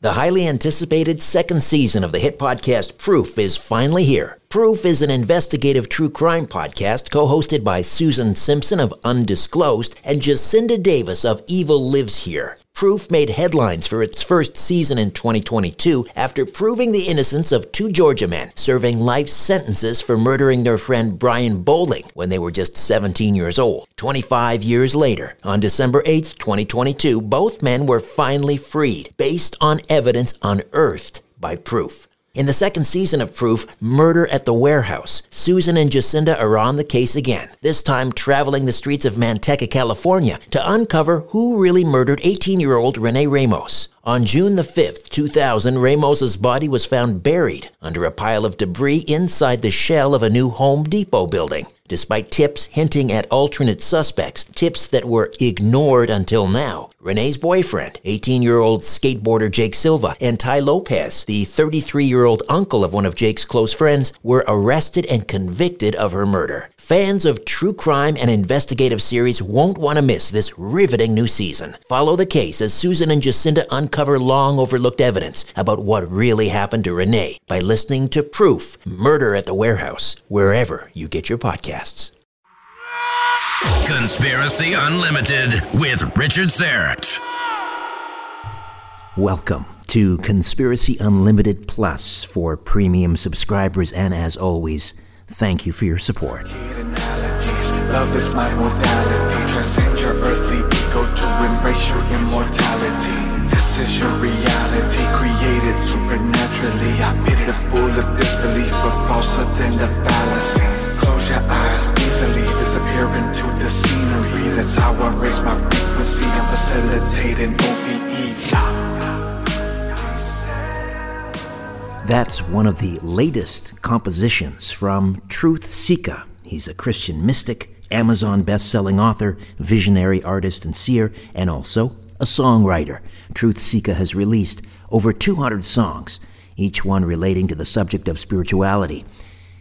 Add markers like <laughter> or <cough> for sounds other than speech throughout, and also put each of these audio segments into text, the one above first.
The highly anticipated second season of the hit podcast Proof is finally here. Proof is an investigative true crime podcast co hosted by Susan Simpson of Undisclosed and Jacinda Davis of Evil Lives Here. Proof made headlines for its first season in 2022 after proving the innocence of two Georgia men serving life sentences for murdering their friend Brian Bowling when they were just 17 years old. 25 years later, on December 8, 2022, both men were finally freed based on evidence unearthed by Proof. In the second season of Proof, Murder at the Warehouse, Susan and Jacinda are on the case again, this time traveling the streets of Manteca, California, to uncover who really murdered 18 year old Renee Ramos. On June the 5th, 2000, Ramos's body was found buried under a pile of debris inside the shell of a new Home Depot building. Despite tips hinting at alternate suspects, tips that were ignored until now, Renee's boyfriend, 18 year old skateboarder Jake Silva, and Ty Lopez, the 33 year old uncle of one of Jake's close friends, were arrested and convicted of her murder. Fans of true crime and investigative series won't want to miss this riveting new season. Follow the case as Susan and Jacinda uncover long overlooked evidence about what really happened to Renee by listening to Proof Murder at the Warehouse, wherever you get your podcasts. Conspiracy Unlimited with Richard Syrett. Welcome to Conspiracy Unlimited Plus for premium subscribers, and as always, thank you for your support. Love is my modality. Transcend your earthly ego to embrace your immortality. Is your reality, created supernaturally. I pity the fool of disbelief of falsehoods and the fallacies. Close your eyes easily, disappear into the scenery. That's how I raise my frequency and facilitate an OBE. That's one of the latest compositions from TruthSeekah. He's a Christian mystic, Amazon best-selling author, visionary artist and seer, and also a songwriter. TruthSeekah has released over 200 songs, each one relating to the subject of spirituality.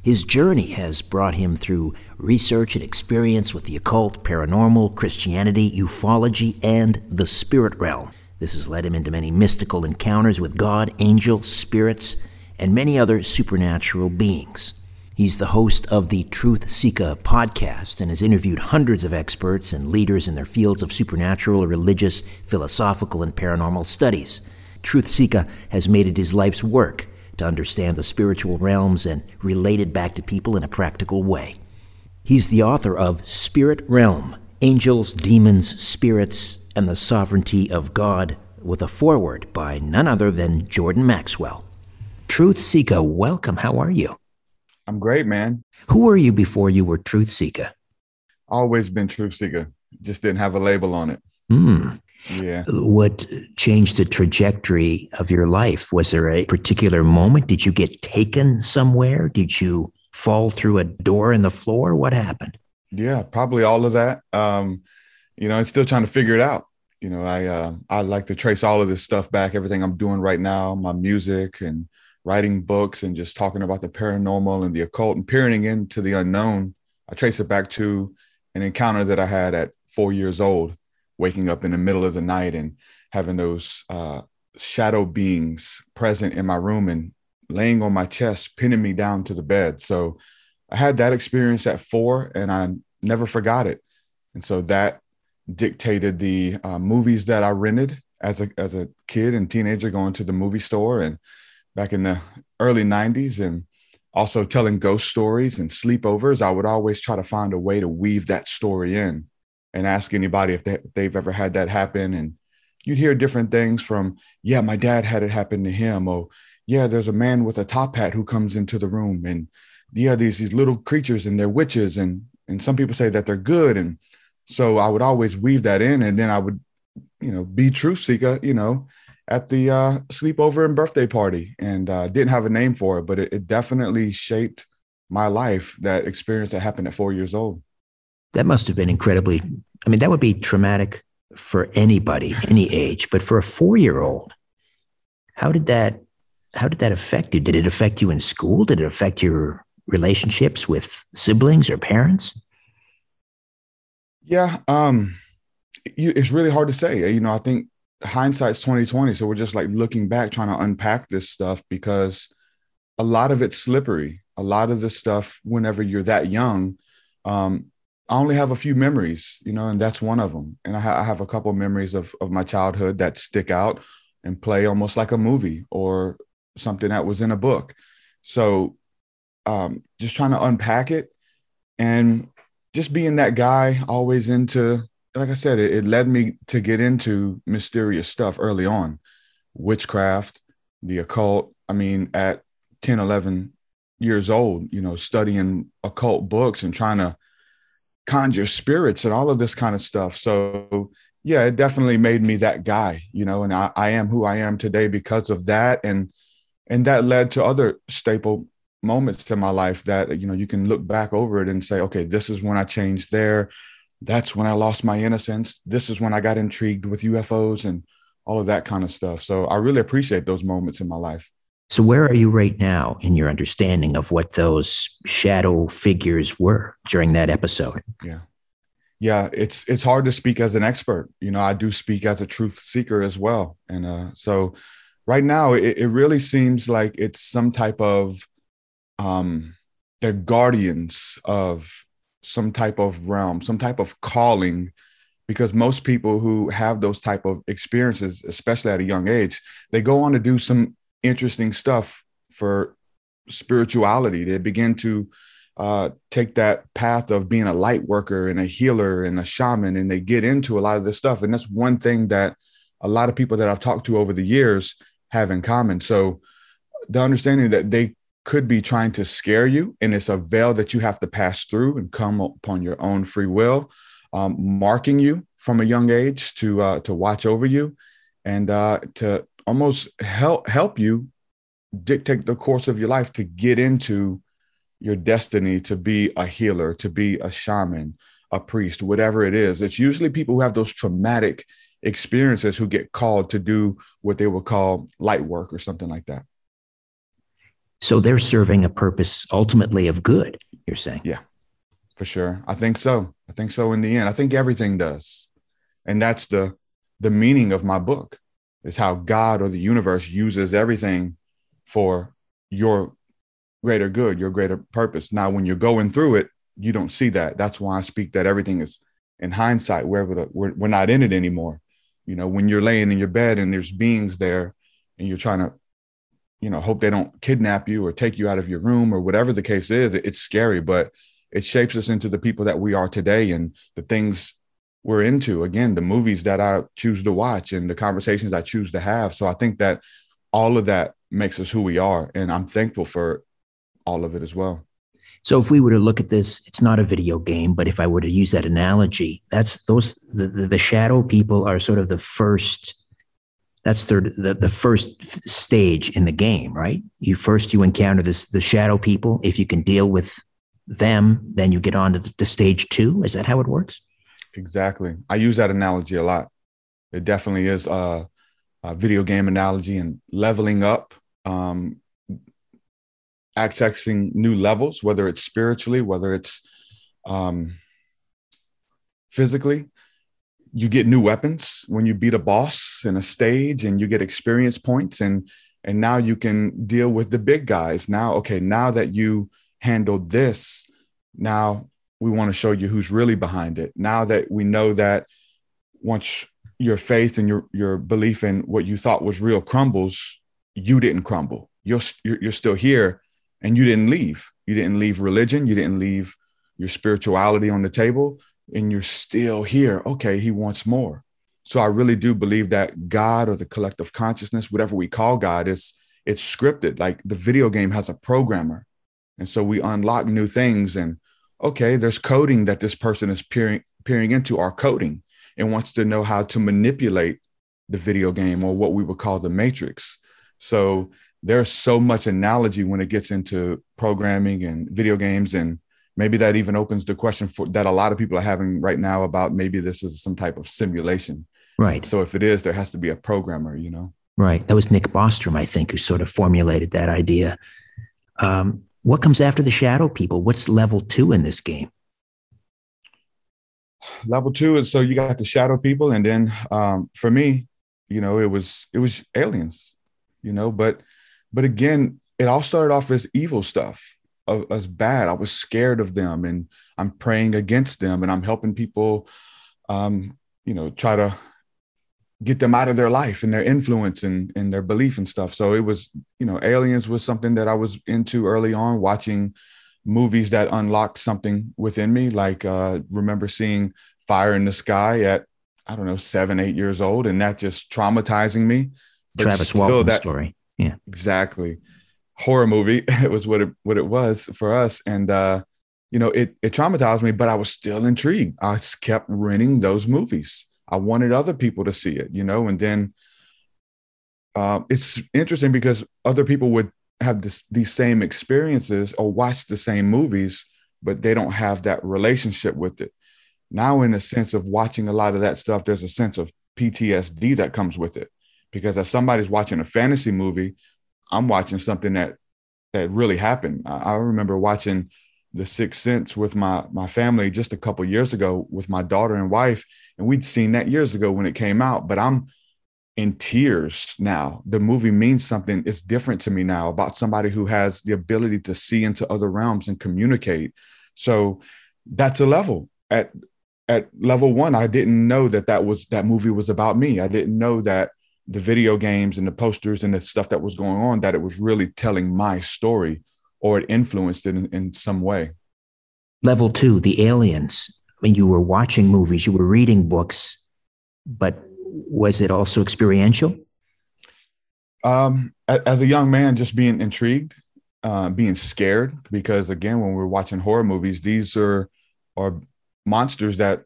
His journey has brought him through research and experience with the occult, paranormal, Christianity, ufology, and the spirit realm. This has led him into many mystical encounters with God, angels, spirits, and many other supernatural beings. He's the host of the TruthSeekah podcast and has interviewed hundreds of experts and leaders in their fields of supernatural, religious, philosophical, and paranormal studies. TruthSeekah has made it his life's work to understand the spiritual realms and relate it back to people in a practical way. He's the author of Spirit Realm Angels, Demons, Spirits, and the Sovereignty of God, with a foreword by none other than Jordan Maxwell. TruthSeekah, welcome. How are you? I'm great, man. Who were you before you were TruthSeekah? Always been TruthSeekah, Just didn't have a label on it. Hmm. Yeah. What changed the trajectory of your life? Was there a particular moment? Did you get taken somewhere? Did you fall through a door in the floor? What happened? Yeah, probably all of that. Um, you know, I'm still trying to figure it out. You know, I uh, I like to trace all of this stuff back, everything I'm doing right now, my music and writing books and just talking about the paranormal and the occult and peering into the unknown, I trace it back to an encounter that I had at four years old, waking up in the middle of the night and having those uh, shadow beings present in my room and laying on my chest, pinning me down to the bed. So I had that experience at four and I never forgot it. And so that dictated the uh, movies that I rented as a, as a kid and teenager going to the movie store and back in the early 90s and also telling ghost stories and sleepovers. I would always try to find a way to weave that story in and ask anybody if, they, they've ever had that happen. And you'd hear different things from, yeah, my dad had it happen to him. Or, yeah, there's a man with a top hat who comes into the room. And yeah, these, these little creatures and they're witches. And, and some people say that they're good. And so I would always weave that in. And then I would, you know, be truth seeker, you know, at the uh, sleepover and birthday party and uh, didn't have a name for it, but it, it definitely shaped my life. That experience that happened at four years old. That must have been incredibly, I mean, that would be traumatic for anybody, any age, but for a four year old, how did that, how did that affect you? Did it affect you in school? Did it affect your relationships with siblings or parents? Yeah. Um, you, it's really hard to say. You know, I think hindsight's 2020 so we're just like looking back trying to unpack this stuff because a lot of it's slippery. A lot of the stuff whenever you're that young um, i only have a few memories you know and that's one of them and i, ha- I have a couple of memories of, of my childhood that stick out and play almost like a movie or something that was in a book. So um, just trying to unpack it and just being that guy always into like I said, it, it led me to get into mysterious stuff early on, witchcraft, the occult. I mean, at 10, 11 years old, you know, studying occult books and trying to conjure spirits and all of this kind of stuff. So, yeah, it definitely made me that guy, you know, and I, I am who I am today because of that. And, and that led to other staple moments in my life that, you know, you can look back over it and say, okay, this is when I changed there that's when I lost my innocence. This is when I got intrigued with UFOs and all of that kind of stuff. So I really appreciate those moments in my life. So where are you right now in your understanding of what those shadow figures were during that episode? Yeah. Yeah, it's it's hard to speak as an expert. You know, I do speak as a truth seeker as well. And uh so right now it, it really seems like it's some type of um they're guardians of some type of realm, some type of calling, because most people who have those type of experiences, especially at a young age, they go on to do some interesting stuff for spirituality. They begin to uh, take that path of being a light worker and a healer and a shaman, and they get into a lot of this stuff. And that's one thing that a lot of people that I've talked to over the years have in common. So the understanding that they could be trying to scare you, and it's a veil that you have to pass through and come upon your own free will, um, marking you from a young age to uh, to watch over you, and uh, to almost help help you dictate the course of your life to get into your destiny to be a healer, to be a shaman, a priest, whatever it is. It's usually people who have those traumatic experiences who get called to do what they would call light work or something like that. So they're serving a purpose ultimately of good, you're saying? Yeah, for sure. I think so. I think so in the end. I think everything does. And that's the the meaning of my book is how God or the universe uses everything for your greater good, your greater purpose. Now, when you're going through it, you don't see that. That's why I speak that everything is in hindsight, where we're, we're not in it anymore. You know, when you're laying in your bed and there's beings there and you're trying to you know hope they don't kidnap you or take you out of your room or whatever the case is it's scary but it shapes us into the people that we are today and the things we're into. Again the movies that i choose to watch and the conversations i choose to have. So i think that all of that makes us who we are and i'm thankful for all of it as well. So if we were to look at this it's not a video game but if i were to use that analogy that's those the, the, shadow people are sort of the first that's the, the, first stage in the game, right? You first you encounter this the shadow people. If you can deal with them, then you get on to the, the stage two. Is that how it works? Exactly. I use that analogy a lot. It definitely is a, a video game analogy and leveling up. Um, accessing new levels, whether it's spiritually, whether it's um, physically. You get new weapons when you beat a boss in a stage, and you get experience points, and and now you can deal with the big guys. Now, okay, now that you handled this, now we want to show you who's really behind it. Now that we know that once your faith and your your belief in what you thought was real crumbles, you didn't crumble. You're you're, still here, and you didn't leave. You didn't leave religion. You didn't leave your spirituality on the table, and you're still here. Okay, he wants more. So I really do believe that God or the collective consciousness, whatever we call God, is it's scripted. Like the video game has a programmer, and so we unlock new things and okay, there's coding that this person is peering, peering into our coding and wants to know how to manipulate the video game or what we would call the matrix. So there's so much analogy when it gets into programming and video games and maybe that even opens the question for that a lot of people are having right now about maybe this is some type of simulation. Right. So if it is, there has to be a programmer, you know. Right. That was Nick Bostrom, I think, who sort of formulated that idea. Um, what comes after the shadow people? What's level two in this game? Level two is so you got the shadow people, and then um, for me, you know, it was it was aliens, you know, but but again, it all started off as evil stuff, as bad. I was scared of them, and I'm praying against them, and I'm helping people, um, you know, try to get them out of their life and their influence and, and their belief and stuff. So it was, you know, aliens was something that I was into early on, watching movies that unlocked something within me. Like uh remember seeing Fire in the Sky at I don't know, seven, eight years old, and that just traumatizing me. But Travis Walton story. Yeah. Exactly. Horror movie. <laughs> It was what it what it was for us. And uh, you know, it it traumatized me, but I was still intrigued. I kept renting those movies I wanted other people to see it, you know, and then uh, it's interesting because other people would have this, these same experiences or watch the same movies, but they don't have that relationship with it. Now, in a sense of watching a lot of that stuff, there's a sense of PTSD that comes with it because as somebody's watching a fantasy movie, I'm watching something that that really happened. I, I remember watching The Sixth Sense with my my family just a couple years ago with my daughter and wife, and we'd seen that years ago when it came out, but I'm in tears now. The movie means something. It's different to me now about somebody who has the ability to see into other realms and communicate. So that's a level at at level one. I didn't know that that was that movie was about me. I didn't know that the video games and the posters and the stuff that was going on that it was really telling my story or it influenced it in, in some way. Level two, the aliens. I mean, you were watching movies, you were reading books, but was it also experiential? Um, as a young man, just being intrigued, uh, being scared, because again, when we're watching horror movies, these are are monsters that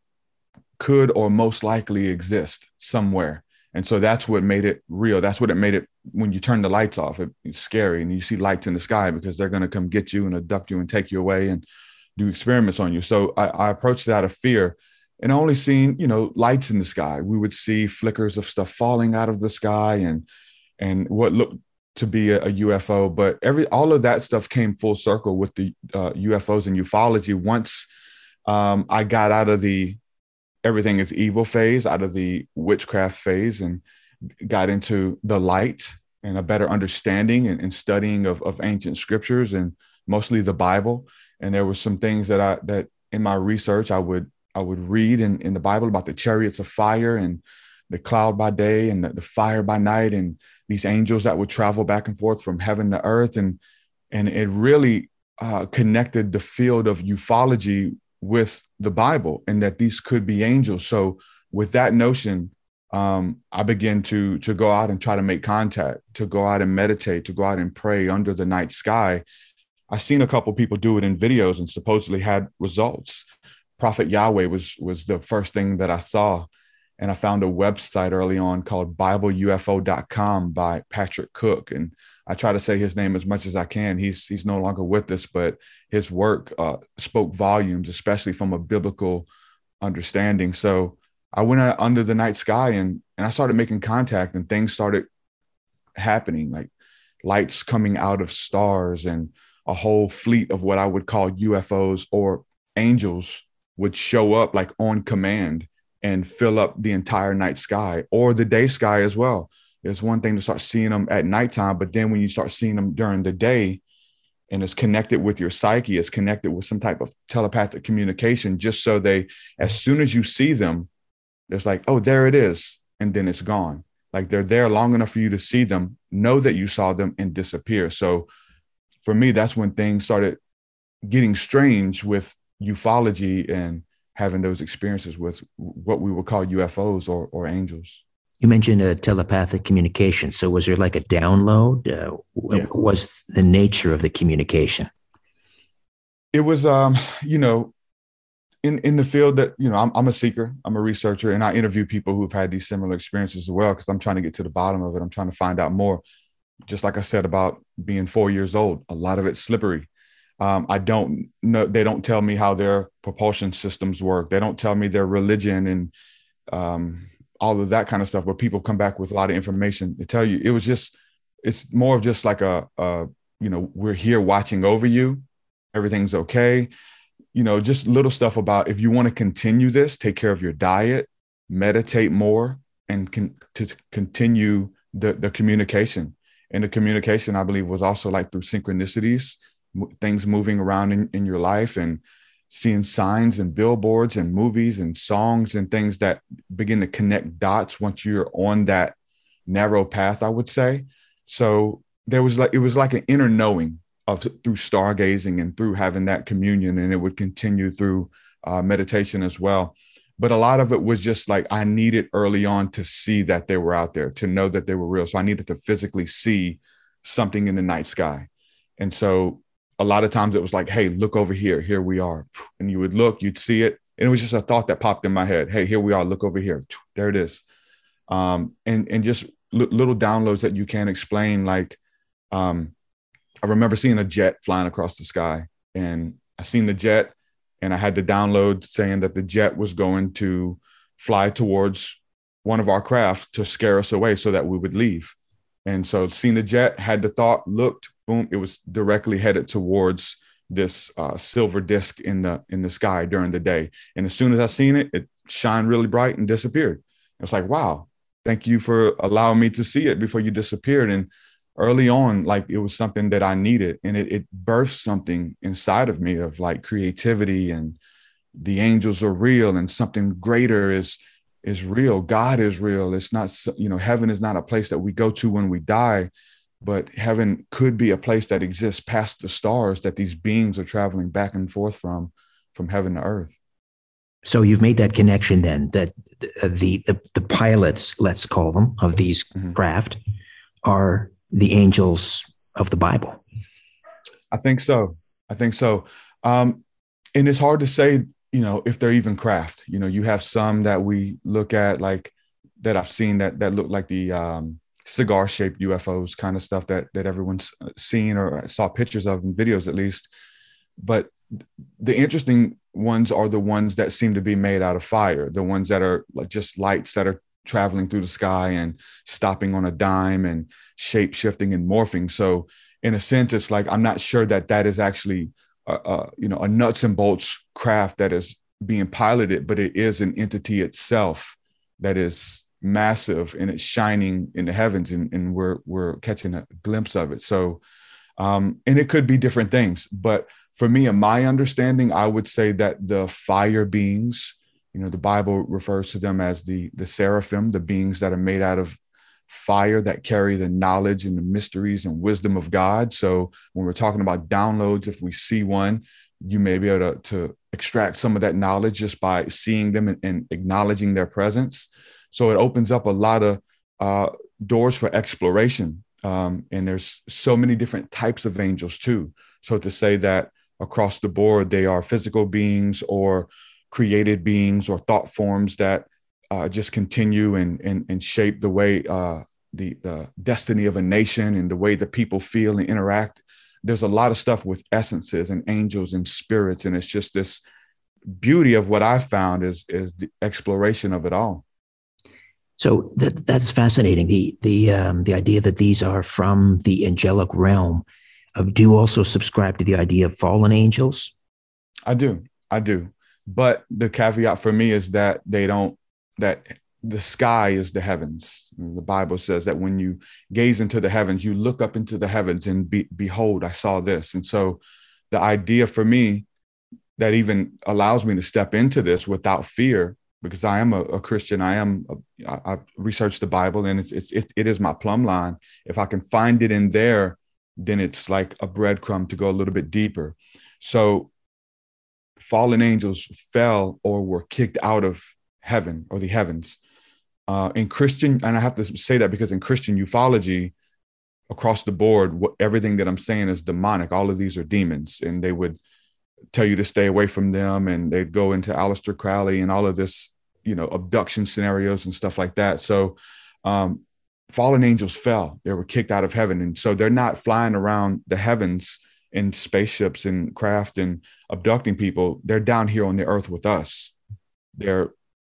could or most likely exist somewhere. And so that's what made it real. That's what it made it when you turn the lights off. It, it's scary and you see lights in the sky because they're going to come get you and abduct you and take you away. And do experiments on you. So I, I approached it out of fear and only seeing, you know, lights in the sky. We would see flickers of stuff falling out of the sky and and what looked to be a, a UFO. But every all of that stuff came full circle with the uh, UFOs and ufology. Once um, I got out of the everything is evil phase, out of the witchcraft phase, and got into the light and a better understanding and, and studying of, of ancient scriptures and mostly the Bible. And there were some things that I that in my research I would I would read in, in the Bible about the chariots of fire and the cloud by day and the, the fire by night and these angels that would travel back and forth from heaven to earth. And and it really uh, connected the field of ufology with the Bible and that these could be angels. So with that notion, um, I begin to to go out and try to make contact, to go out and meditate, to go out and pray under the night sky, I've seen a couple people do it in videos and supposedly had results. Prophet Yahweh was was the first thing that I saw. And I found a website early on called BibleUFO.com by Patrick Cook. And I try to say his name as much as I can. He's he's no longer with us, but his work uh, spoke volumes, especially from a biblical understanding. So I went under the night sky and and I started making contact, and things started happening, like lights coming out of stars and a whole fleet of what I would call UFOs or angels would show up like on command and fill up the entire night sky or the day sky as well. It's one thing to start seeing them at nighttime, but then when you start seeing them during the day and it's connected with your psyche, it's connected with some type of telepathic communication, just so they, as soon as you see them, it's like, oh, there it is. And then it's gone. Like they're there long enough for you to see them, know that you saw them, and disappear. So for me, that's when things started getting strange with ufology and having those experiences with what we would call UFOs or, or angels. You mentioned a telepathic communication. So was there like a download? Uh, yeah. What was the nature of the communication? It was, um, you know, in in the field that you know, I'm, I'm a seeker, I'm a researcher, and I interview people who've had these similar experiences as well because I'm trying to get to the bottom of it. I'm trying to find out more. Just like I said about being four years old, a lot of it's slippery. Um, I don't know. They don't tell me how their propulsion systems work. They don't tell me their religion and um, all of that kind of stuff. But people come back with a lot of information to tell you. It was just, it's more of just like a, a you know, we're here watching over you. Everything's okay you know, just little stuff about if you want to continue this, take care of your diet, meditate more, and can to continue the the communication. And the communication, I believe, was also like through synchronicities, things moving around in, in your life and seeing signs and billboards and movies and songs and things that begin to connect dots once you're on that narrow path, I would say. So there was like it was like an inner knowing of through stargazing and through having that communion, and it would continue through uh, meditation as well. But a lot of it was just like I needed early on to see that they were out there, to know that they were real. So I needed to physically see something in the night sky. And so a lot of times it was like, hey, look over here. Here we are. And you would look, you'd see it. And it was just a thought that popped in my head. Hey, here we are. Look over here. There it is. Um, and and just little downloads that you can't explain, like um, I remember seeing a jet flying across the sky, and I seen the jet, and I had to download saying that the jet was going to fly towards one of our craft to scare us away so that we would leave. And so, seeing the jet, had the thought, looked, boom, it was directly headed towards this uh, silver disc in the in the sky during the day. And as soon as I seen it, it shined really bright and disappeared. It was like, wow, thank you for allowing me to see it before you disappeared. And early on like it was something that i needed and it, it birthed something inside of me of like creativity and the angels are real and something greater is is real god is real it's not you know heaven is not a place that we go to when we die but heaven could be a place that exists past the stars that these beings are traveling back and forth from from heaven to earth so you've made that connection then that the the, the pilots let's call them of these mm-hmm. craft are the angels of the Bible? I think so. I think so. Um, and it's hard to say, you know, if they're even craft. You know, you have some that we look at like that I've seen that that look like the um, cigar shaped UFOs kind of stuff that that everyone's uh, seen or uh, saw pictures of in videos at least. But the interesting ones are the ones that seem to be made out of fire, the ones that are like just lights that are traveling through the sky and stopping on a dime and shape shifting and morphing. So in a sense, it's like I'm not sure that that is actually a, a, you know a nuts and bolts craft that is being piloted, but it is an entity itself that is massive and it's shining in the heavens, and, and we're we're catching a glimpse of it. So, um, and it could be different things, but for me, in my understanding, I would say that the fire beings you know the bible refers to them as the the seraphim the beings that are made out of fire that carry the knowledge and the mysteries and wisdom of god so when we're talking about downloads if we see one you may be able to, to extract some of that knowledge just by seeing them and, and acknowledging their presence so it opens up a lot of uh, doors for exploration um, and there's so many different types of angels too so to say that across the board they are physical beings or created beings or thought forms that uh, just continue and, and, and shape the way uh, the, the destiny of a nation and the way the people feel and interact. There's a lot of stuff with essences and angels and spirits, and it's just this beauty of what I found is is the exploration of it all. So that, that's fascinating. The the um, the idea that these are from the angelic realm. Uh, do you also subscribe to the idea of fallen angels? I do. I do. But the caveat for me is that they don't, that the sky is the heavens. The Bible says that when you gaze into the heavens, you look up into the heavens and be, behold, I saw this. And so the idea for me that even allows me to step into this without fear, because I am a, a Christian, I am, a, I, I've researched the Bible and it's, it's, it, it is my plumb line. If I can find it in there, then it's like a breadcrumb to go a little bit deeper. So fallen angels fell or were kicked out of heaven or the heavens uh, in Christian, and I have to say that because in Christian ufology, across the board, what, everything that I'm saying is demonic. All of these are demons, and they would tell you to stay away from them, and they'd go into Aleister Crowley and all of this, you know, abduction scenarios and stuff like that. So, um, fallen angels fell; they were kicked out of heaven, and so they're not flying around the heavens in spaceships and craft and abducting people. They're down here on the earth with us. They're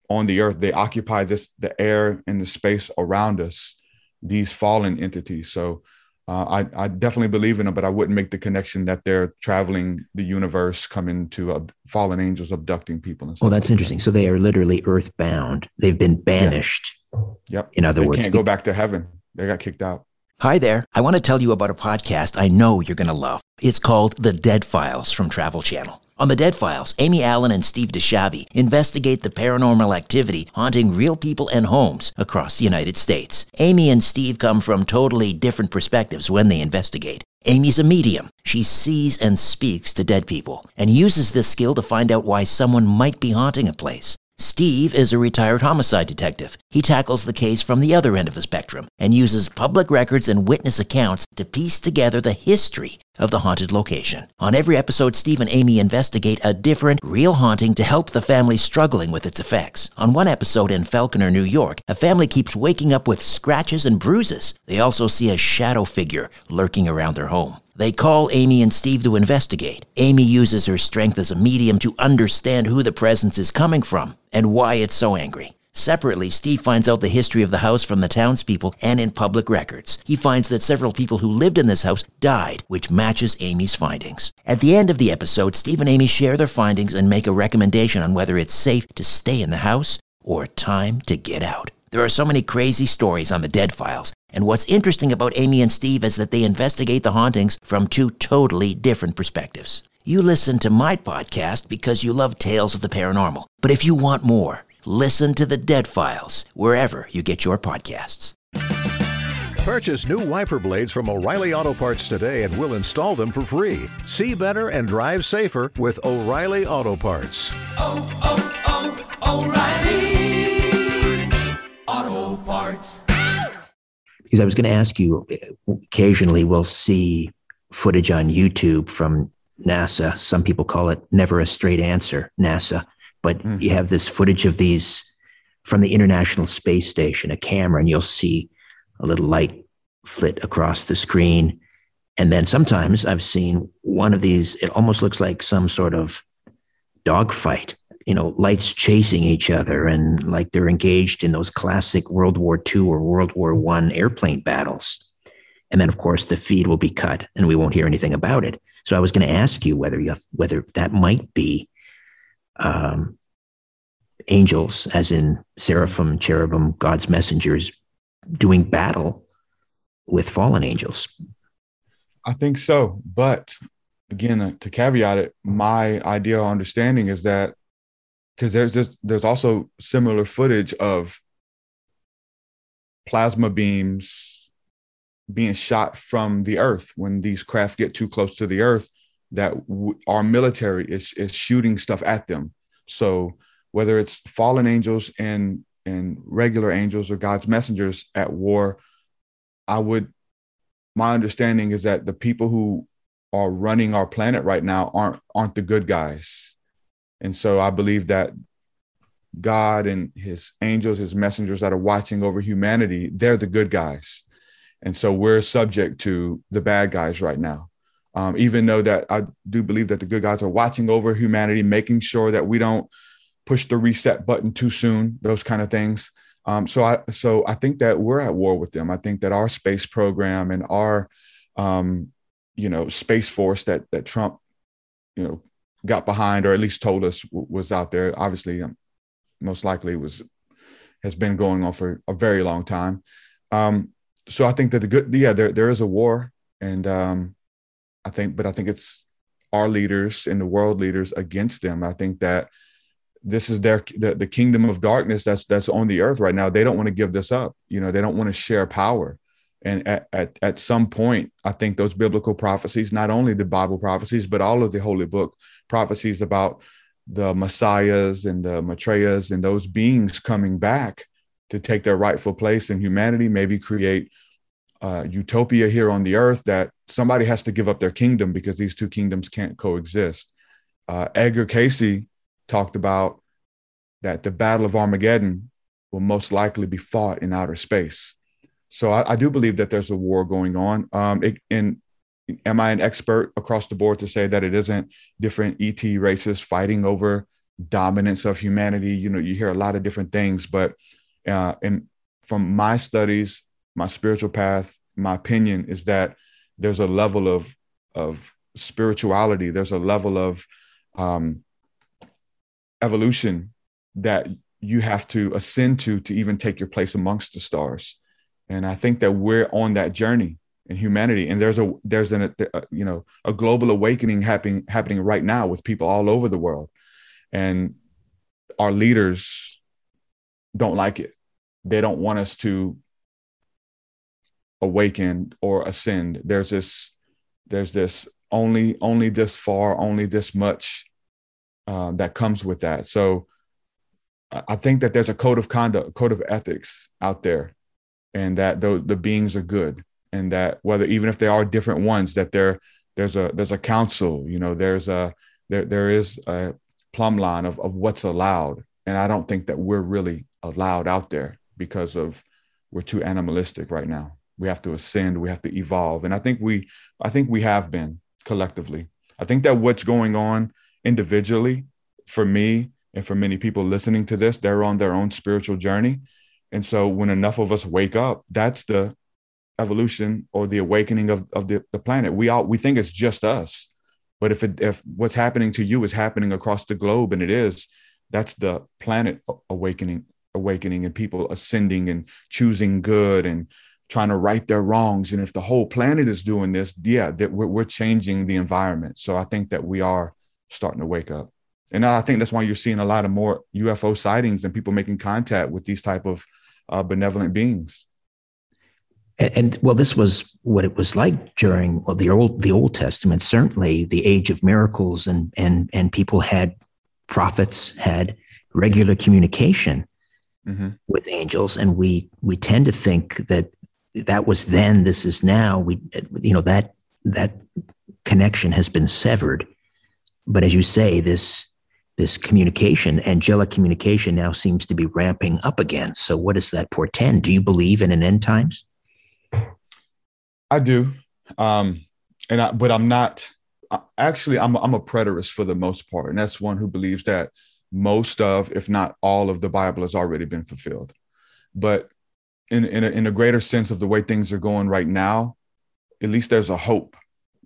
on the earth they occupy this the air and the space around us these fallen entities so uh, I, I definitely believe in them, but I wouldn't make the connection that they're traveling the universe, coming to uh, fallen angels abducting people. well, that's like interesting. That. So they are literally earthbound. They've been banished. Yeah. Yep. In other words, they words, can't go back to heaven. They got kicked out. Hi there. I want to tell you about a podcast I know you're going to love. It's called The Dead Files from Travel Channel. On The Dead Files, Amy Allan and Steve DiSchiavi investigate the paranormal activity haunting real people and homes across the United States. Amy and Steve come from totally different perspectives when they investigate. Amy's a medium. She sees and speaks to dead people and uses this skill to find out why someone might be haunting a place. Steve is a retired homicide detective. He tackles the case from the other end of the spectrum and uses public records and witness accounts to piece together the history of the haunted location. On every episode, Steve and Amy investigate a different, real haunting to help the family struggling with its effects. On one episode in Falconer, New York, a family keeps waking up with scratches and bruises. They also see a shadow figure lurking around their home. They call Amy and Steve to investigate. Amy uses her strength as a medium to understand who the presence is coming from and why it's so angry. Separately, Steve finds out the history of the house from the townspeople and in public records. He finds that several people who lived in this house died, which matches Amy's findings. At the end of the episode, Steve and Amy share their findings and make a recommendation on whether it's safe to stay in the house or time to get out. There are so many crazy stories on the Dead Files, and what's interesting about Amy and Steve is that they investigate the hauntings from two totally different perspectives. You listen to my podcast because you love tales of the paranormal. But if you want more, listen to the Dead Files wherever you get your podcasts. Purchase new wiper blades from O'Reilly Auto Parts today and we'll install them for free. See better and drive safer with O'Reilly Auto Parts. Oh, oh, oh, O'Reilly Auto Parts because I was going to ask you occasionally we'll see footage on YouTube from NASA. Some people call it never a straight answer, NASA, but mm-hmm. you have this footage of these from the International Space Station, a camera, and you'll see a little light flit across the screen. And then sometimes I've seen one of these, it almost looks like some sort of dogfight you know, lights chasing each other and like they're engaged in those classic World War II or World War One airplane battles. And then, of course, the feed will be cut and we won't hear anything about it. So I was going to ask you whether you whether that might be um, angels, as in seraphim, cherubim, God's messengers, doing battle with fallen angels. I think so, but again, uh, to caveat it, my ideal understanding is that because there's just there's also similar footage of plasma beams being shot from the earth when these craft get too close to the earth that w- our military is is shooting stuff at them so whether it's fallen angels and and regular angels or god's messengers at war i would my understanding is that the people who are running our planet right now aren't aren't the good guys and so I believe that God and his angels, his messengers that are watching over humanity, they're the good guys. And so we're subject to the bad guys right now. Um, even though that I do believe that the good guys are watching over humanity, making sure that we don't push the reset button too soon, those kind of things. Um, so I so I think that we're at war with them. I think that our space program and our um, you know space force that that Trump you know got behind or at least told us w- was out there obviously um, most likely was has been going on for a very long time um, so I think that the good yeah there there is a war and um, I think but I think it's our leaders and the world leaders against them. I think that this is their the, the kingdom of darkness that's that's on the earth right now. They don't want to give this up. You know they don't want to share power. And at, at, at some point i think those biblical prophecies not only the bible prophecies but all of the holy book prophecies about the messiahs and the maitreya's and those beings coming back to take their rightful place in humanity maybe create uh, utopia here on the earth that somebody has to give up their kingdom because these two kingdoms can't coexist uh, edgar Cayce talked about that the battle of armageddon will most likely be fought in outer space so I, I do believe that there's a war going on. Um, it, and am I an expert across the board to say that it isn't different ET races fighting over dominance of humanity? You know, you hear a lot of different things, but uh, and from my studies, my spiritual path, my opinion is that there's a level of of spirituality. There's a level of um, evolution that you have to ascend to to even take your place amongst the stars. And i think that we're on that journey in humanity. And there's a there's an a, you know a global awakening happening happening right now with people all over the world. And our leaders don't like it. They don't want us to awaken or ascend. There's this there's this only only this far only this much uh, that comes with that. So i think that there's a code of conduct code of ethics out there and that the, the beings are good and that whether even if they are different ones that there there's a there's a council you know there's a there, there is a plumb line of, of what's allowed. And i don't think that we're really allowed out there because of we're too animalistic right now we have to ascend we have to evolve and i think we i think we have been collectively i think that what's going on individually for me and for many people listening to this they're on their own spiritual journey and so when enough of us wake up, that's the evolution or the awakening of, of the, the planet. We all we think it's just us. But if it if what's happening to you is happening across the globe and it is, that's the planet awakening, awakening and people ascending and choosing good and trying to right their wrongs. And if the whole planet is doing this, yeah, that we're, we're changing the environment. So I think that we are starting to wake up. And I think that's why you're seeing a lot of more UFO sightings and people making contact with these type of uh, benevolent beings. And, and, well, this was what it was like during well, the old the Old Testament. Certainly, the age of miracles, and and and people had prophets had regular communication mm-hmm. with angels, and we we tend to think that that was then. This is now. We you know that that connection has been severed. But as you say, this this communication, angelic communication, now seems to be ramping up again. So, what does that portend? Do you believe in an end times? I do, um, and I, but I'm not. Actually, I'm I'm a preterist for the most part, and that's one who believes that most of, if not all, of the Bible has already been fulfilled. But in in a, in a greater sense of the way things are going right now, at least there's a hope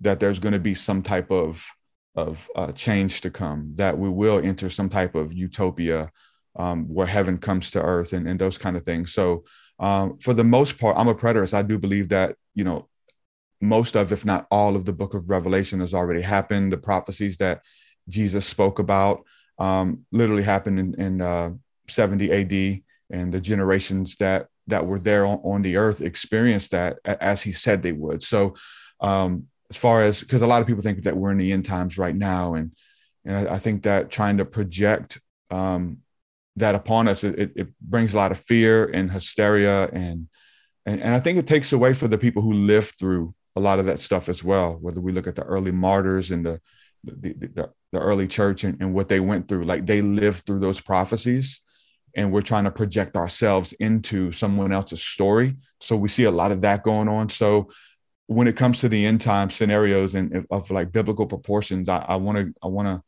that there's going to be some type of of uh, change to come, that we will enter some type of utopia um, where heaven comes to earth and, and those kind of things. So, um, for the most part, I'm a preterist. I do believe that, you know, most of, if not all of the book of Revelation has already happened. The prophecies that Jesus spoke about um, literally happened in, in uh, 70 AD, and the generations that that were there on, on the earth experienced that as he said they would. So, um, as far as because a lot of people think that we're in the end times right now, and and I, I think that trying to project um, that upon us it, it brings a lot of fear and hysteria and, and and I think it takes away for the people who live through a lot of that stuff as well. Whether we look at the early martyrs and the the, the, the early church and, and what they went through, like they lived through those prophecies and we're trying to project ourselves into someone else's story. So we see a lot of that going on. So when it comes to the end time scenarios and of like biblical proportions, I want to I want to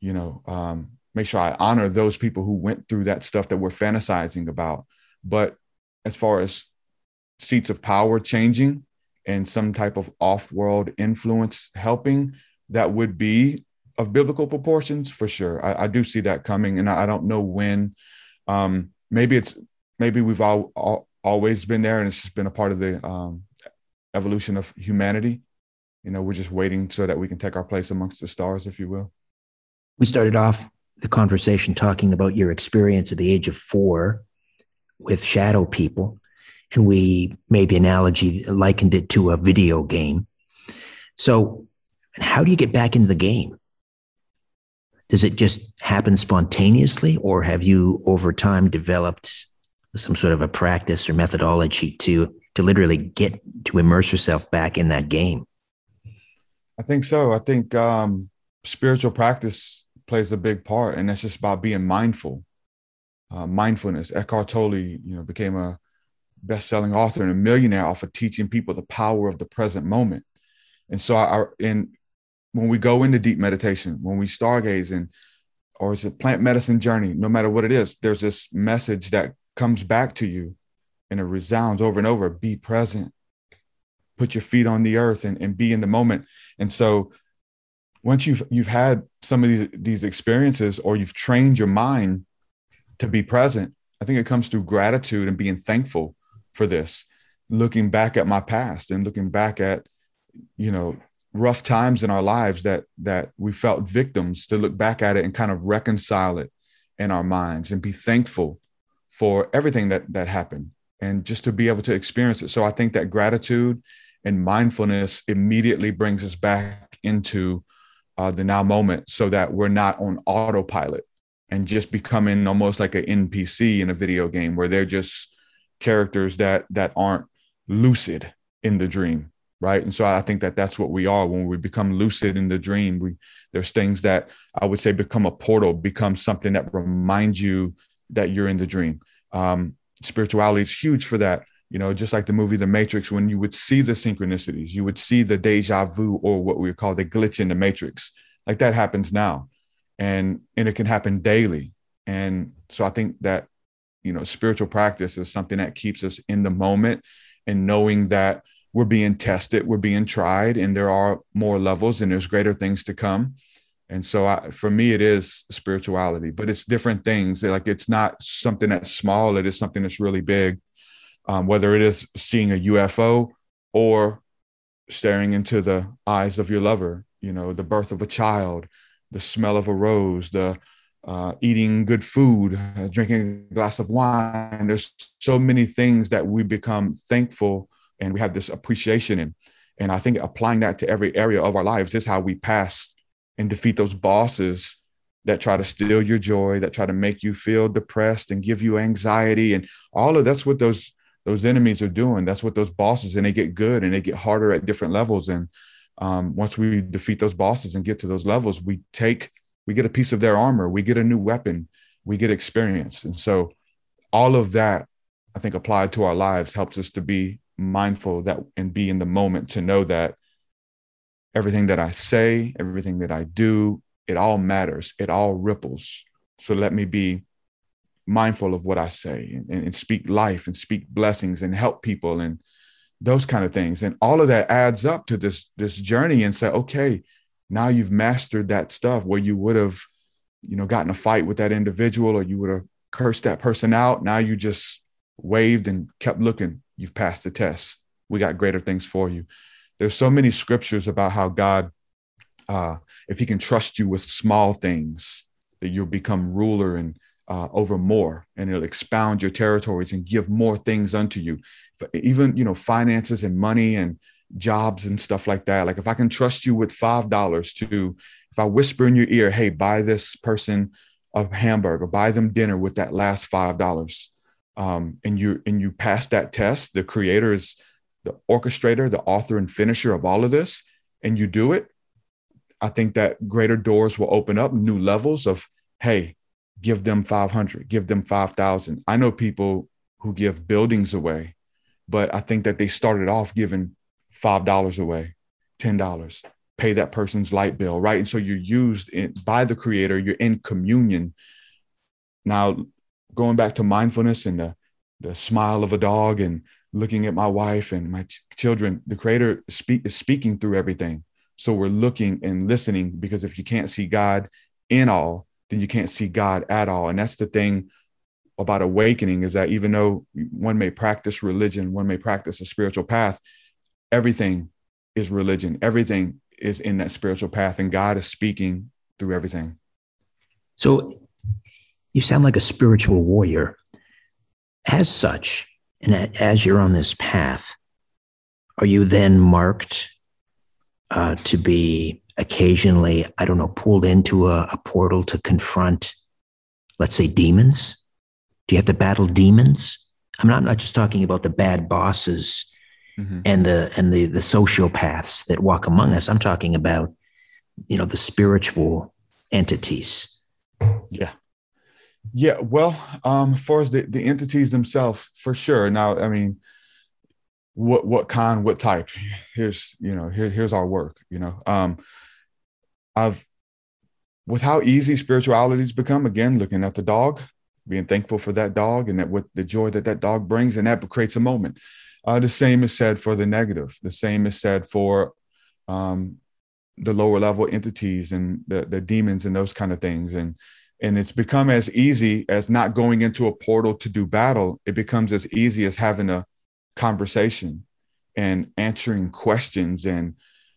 you know um, make sure I honor those people who went through that stuff that we're fantasizing about. But as far as seats of power changing and some type of off-world influence helping that would be of biblical proportions for sure i, I do see that coming and I, I don't know when um, maybe it's maybe we've all, all, always been there and it's just been a part of the um, evolution of humanity. You know we're just waiting so that we can take our place amongst the stars if you will. We started off the conversation talking about your experience at the age of four with shadow people. And we maybe analogy likened it to a video game. So how do you get back into the game does it just happen spontaneously or have you over time developed some sort of a practice or methodology to to literally get to immerse yourself back in that game? I think so. I think um, spiritual practice plays a big part and that's just about being mindful. Uh, mindfulness. Eckhart tolle you know became a best-selling author and a millionaire off of teaching people the power of the present moment. And so I, in when we go into deep meditation when we stargaze and or it's a plant medicine journey no matter what it is there's this message that comes back to you and it resounds over and over. Be present. Put your feet on the earth and, and be in the moment. And so once you've you've had some of these, these experiences or you've trained your mind to be present i think it comes through gratitude and being thankful for this. Looking back at my past and looking back at you know rough times in our lives that that we felt victims to look back at it and kind of reconcile it in our minds and be thankful for everything that that happened and just to be able to experience it. So i think that gratitude and mindfulness immediately brings us back into uh, the now moment so that we're not on autopilot and just becoming almost like an npc in a video game where they're just characters that that aren't lucid in the dream right? And so i think that that's what we are. When we become lucid in the dream we there's things that i would say become a portal become something that reminds you that you're in the dream. Um, spirituality is huge for that you know just like the movie the matrix when you would see the synchronicities you would see the deja vu or what we call the glitch in the matrix. Like that happens now and and it can happen daily. And so i think that you know spiritual practice is something that keeps us in the moment and knowing that we're being tested we're being tried and there are more levels and there's greater things to come. And so I, for me it is spirituality but it's different things. Like it's not something that's small it is something that's really big. Um, whether it is seeing a ufo or staring into the eyes of your lover you know the birth of a child the smell of a rose the uh, eating good food uh, drinking a glass of wine. There's so many things that we become thankful and we have this appreciation in. And i think applying that to every area of our lives is how we pass and defeat those bosses that try to steal your joy, that try to make you feel depressed and give you anxiety, and all of that's what those those enemies are doing. That's what those bosses, and they get good and they get harder at different levels. And um, once we defeat those bosses and get to those levels, we take we get a piece of their armor, we get a new weapon, we get experience, and so all of that, I think, applied to our lives helps us to be mindful that and be in the moment to know that everything that I say, everything that I do, it all matters. It all ripples. So let me be mindful of what I say and, and, speak life and speak blessings and help people and those kind of things. And all of that adds up to this this journey and say, okay, now you've mastered that stuff where you would have, you know, gotten a fight with that individual or you would have cursed that person out. Now you just waved and kept looking. You've passed the test. We got greater things for you there's so many scriptures about how God, uh, if He can trust you with small things, that you'll become ruler and uh, over more, and it'll expound your territories and give more things unto you. Even you know finances and money and jobs and stuff like that. Like if I can trust you with five dollars to, if I whisper in your ear, hey, buy this person a hamburger, buy them dinner with that last five dollars. Um, and you and you pass that test, the creator is the orchestrator, the author and finisher of all of this, and you do it, I think that greater doors will open up, new levels of, hey, give them 500, give them 5,000. I know people who give buildings away, but I think that they started off giving $5 away, $10, pay that person's light bill, right? And so you're used in, by the creator, you're in communion. Now, going back to mindfulness and the, the smile of a dog and looking at my wife and my ch- children. The Creator speak, is speaking through everything. So we're looking and listening because if you can't see God in all, then you can't see God at all. And that's the thing about awakening is that even though one may practice religion, one may practice a spiritual path, everything is religion. Everything is in that spiritual path, and God is speaking through everything. So you sound like a spiritual warrior. As such, and as you're on this path, are you then marked uh, to be occasionally, I don't know, pulled into a, a portal to confront, let's say, demons? Do you have to battle demons? I'm not, I'm not just talking about the bad bosses mm-hmm. and the and the the sociopaths that walk among us. I'm talking about, you know, the spiritual entities. Yeah. Yeah, well, um, as far as the, the entities themselves, for sure. Now, I mean, what what kind, what type? Here's you know, here here's our work. You know, um, I've with how easy spirituality's become. Again, looking at the dog, being thankful for that dog, and that with the joy that that dog brings, and that creates a moment. Uh, the same is said for the negative. The same is said for um, the lower level entities and the, the demons and those kind of things. And and it's become as easy as not going into a portal to do battle. It becomes as easy as having a conversation and answering questions and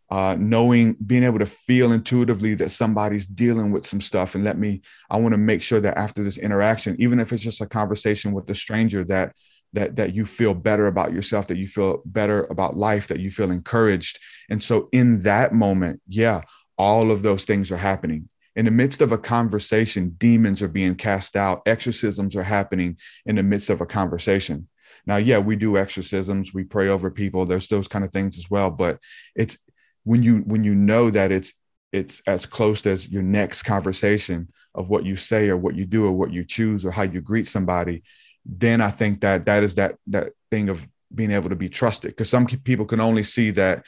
uh, knowing, being able to feel intuitively that somebody's dealing with some stuff. And let me, I want to make sure that after this interaction, even if it's just a conversation with a stranger, that that that you feel better about yourself that you feel better about life that you feel encouraged and so in that moment yeah all of those things are happening in the midst of a conversation demons are being cast out. Exorcisms are happening in the midst of a conversation. Now yeah we do exorcisms. We pray over people. There's those kind of things as well. But it's when you when you know that it's it's as close as your next conversation of what you say or what you do or what you choose or how you greet somebody then I think that that is that that thing of being able to be trusted. Because some people can only see that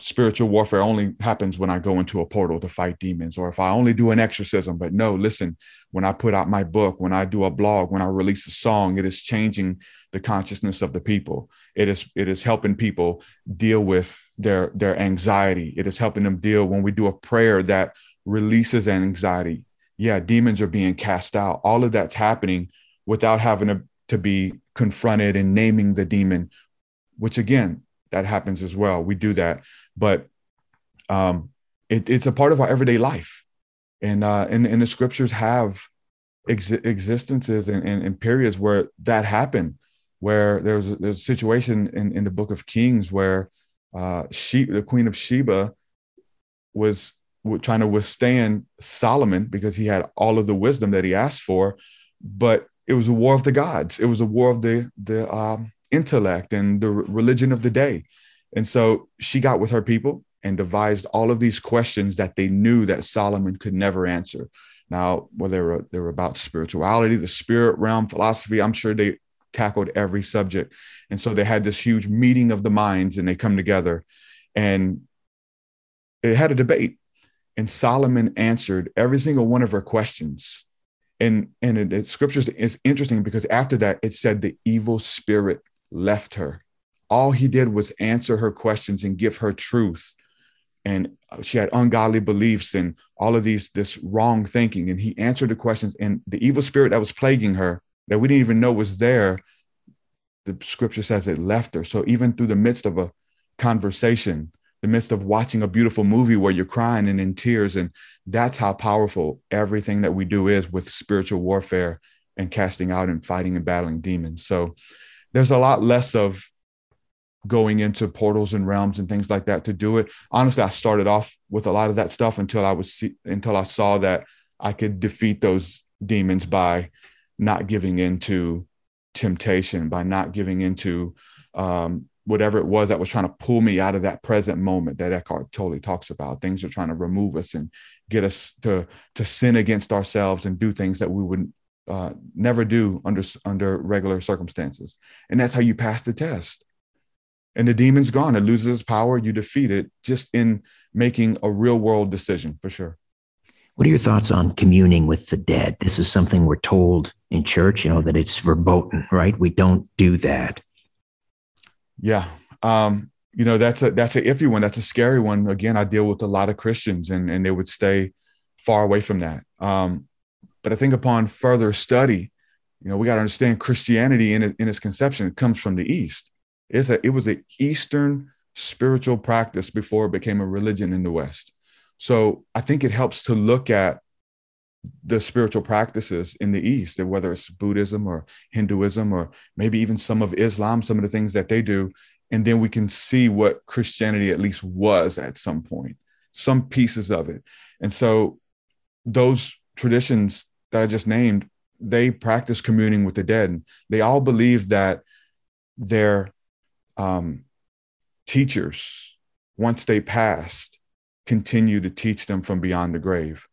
spiritual warfare only happens when I go into a portal to fight demons or if I only do an exorcism. But no, listen, when I put out my book, when I do a blog, when I release a song, it is changing the consciousness of the people. It is it is helping people deal with their their anxiety. It is helping them deal when we do a prayer that releases anxiety. Yeah, demons are being cast out. All of that's happening without having to, to be confronted and naming the demon, which again, that happens as well. We do that, but um, it, it's a part of our everyday life. And, uh, and, and the scriptures have ex- existences and, and, and, periods where that happened, where there was a, there's a situation in, in the book of Kings where uh, she, the queen of Sheba was trying to withstand Solomon because he had all of the wisdom that he asked for, but it was a war of the gods. It was a war of the the um, intellect and the religion of the day. And so she got with her people and devised all of these questions that they knew that Solomon could never answer. Now, whether they were, they were about spirituality, the spirit realm, philosophy, I'm sure they tackled every subject. And so they had this huge meeting of the minds and they come together and they had a debate. And Solomon answered every single one of her questions and and it, it, scriptures is interesting because after that it said the evil spirit left her all he did was answer her questions and give her truth and she had ungodly beliefs and all of these this wrong thinking and he answered the questions and the evil spirit that was plaguing her that we didn't even know was there the scripture says it left her so even through the midst of a conversation the midst of watching a beautiful movie where you're crying and in tears. And that's how powerful everything that we do is with spiritual warfare and casting out and fighting and battling demons. So there's a lot less of going into portals and realms and things like that to do it. Honestly, I started off with a lot of that stuff until I was until I saw that I could defeat those demons by not giving into temptation, by not giving into um, whatever it was that was trying to pull me out of that present moment that Eckhart Tolle talks about. Things are trying to remove us and get us to to sin against ourselves and do things that we would uh, never do under under regular circumstances. And that's how you pass the test. And the demon's gone. It loses its power. You defeat it just in making a real world decision for sure. What are your thoughts on communing with the dead? This is something we're told in church, you know, that it's verboten, right? We don't do that. Yeah. Um, you know, that's a that's an iffy one. That's a scary one. Again, I deal with a lot of Christians and and they would stay far away from that. Um, but I think upon further study, you know, we got to understand Christianity in, in its conception it comes from the East. It's a, it was an Eastern spiritual practice before it became a religion in the West. So I think it helps to look at the spiritual practices in the East, and whether it's Buddhism or Hinduism or maybe even some of Islam, some of the things that they do, and then we can see what Christianity at least was at some point, some pieces of it. And so those traditions that I just named, they practice communing with the dead. They all believe that their um, teachers, once they passed, continue to teach them from beyond the grave.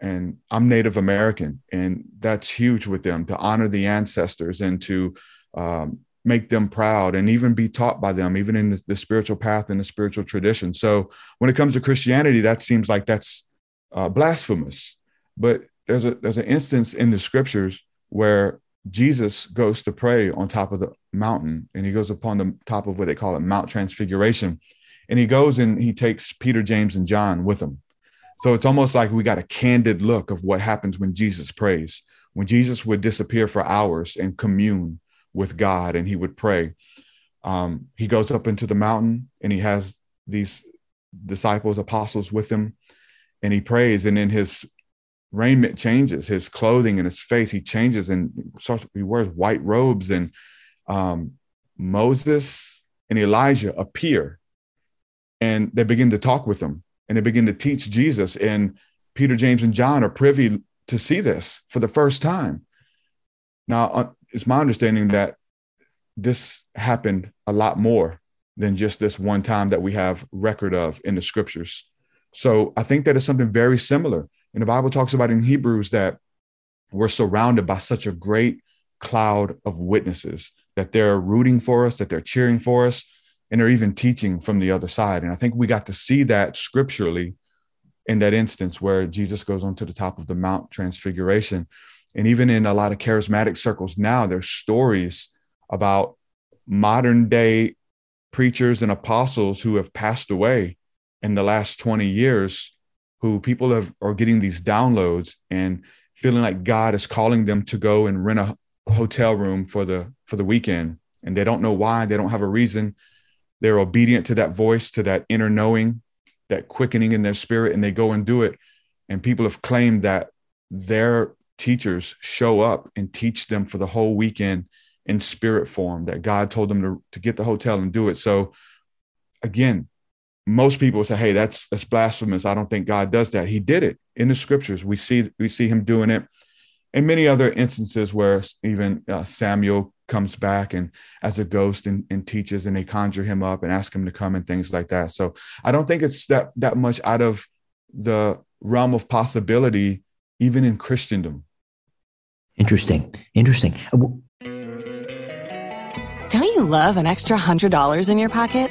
And I'm Native American, and that's huge with them to honor the ancestors and to um, make them proud and even be taught by them, even in the, the, spiritual path and the spiritual tradition. So when it comes to Christianity, that seems like that's uh, blasphemous. But there's a there's an instance in the scriptures where Jesus goes to pray on top of the mountain, and he goes upon the top of what they call it Mount Transfiguration, and he goes and he takes Peter, James, and John with him. So it's almost like we got a candid look of what happens when Jesus prays. When Jesus would disappear for hours and commune with God, and he would pray. Um, he goes up into the mountain, and he has these disciples, apostles with him, and he prays. And then his raiment changes, his clothing and his face, he changes and starts, he wears white robes. And um, Moses and Elijah appear and they begin to talk with them and they begin to teach Jesus. And Peter, James, and John are privy to see this for the first time. Now, uh, it's my understanding that this happened a lot more than just this one time that we have record of in the scriptures. So I think that is something very similar and the Bible talks about in Hebrews that we're surrounded by such a great cloud of witnesses that they're rooting for us, that they're cheering for us, and they're even teaching from the other side. And I think we got to see that scripturally in that instance where Jesus goes onto the top of the Mount Transfiguration. And even in a lot of charismatic circles now, there's stories about modern day preachers and apostles who have passed away in the last 20 years who people have are getting these downloads and feeling like God is calling them to go and rent a hotel room for the for the weekend and they don't know why they don't have a reason they're obedient to that voice to that inner knowing that quickening in their spirit and they go and do it and people have claimed that their teachers show up and teach them for the whole weekend in spirit form that God told them to, to get the hotel and do it so again most people say, "Hey, that's that's blasphemous. I don't think God does that." He did it in the scriptures. We see we see him doing it, and many other instances where even uh, Samuel comes back and as a ghost and, and teaches, and they conjure him up and ask him to come and things like that. So I don't think it's that that much out of the realm of possibility, even in Christendom. Interesting. Interesting. Don't you love an extra hundred dollars in your pocket?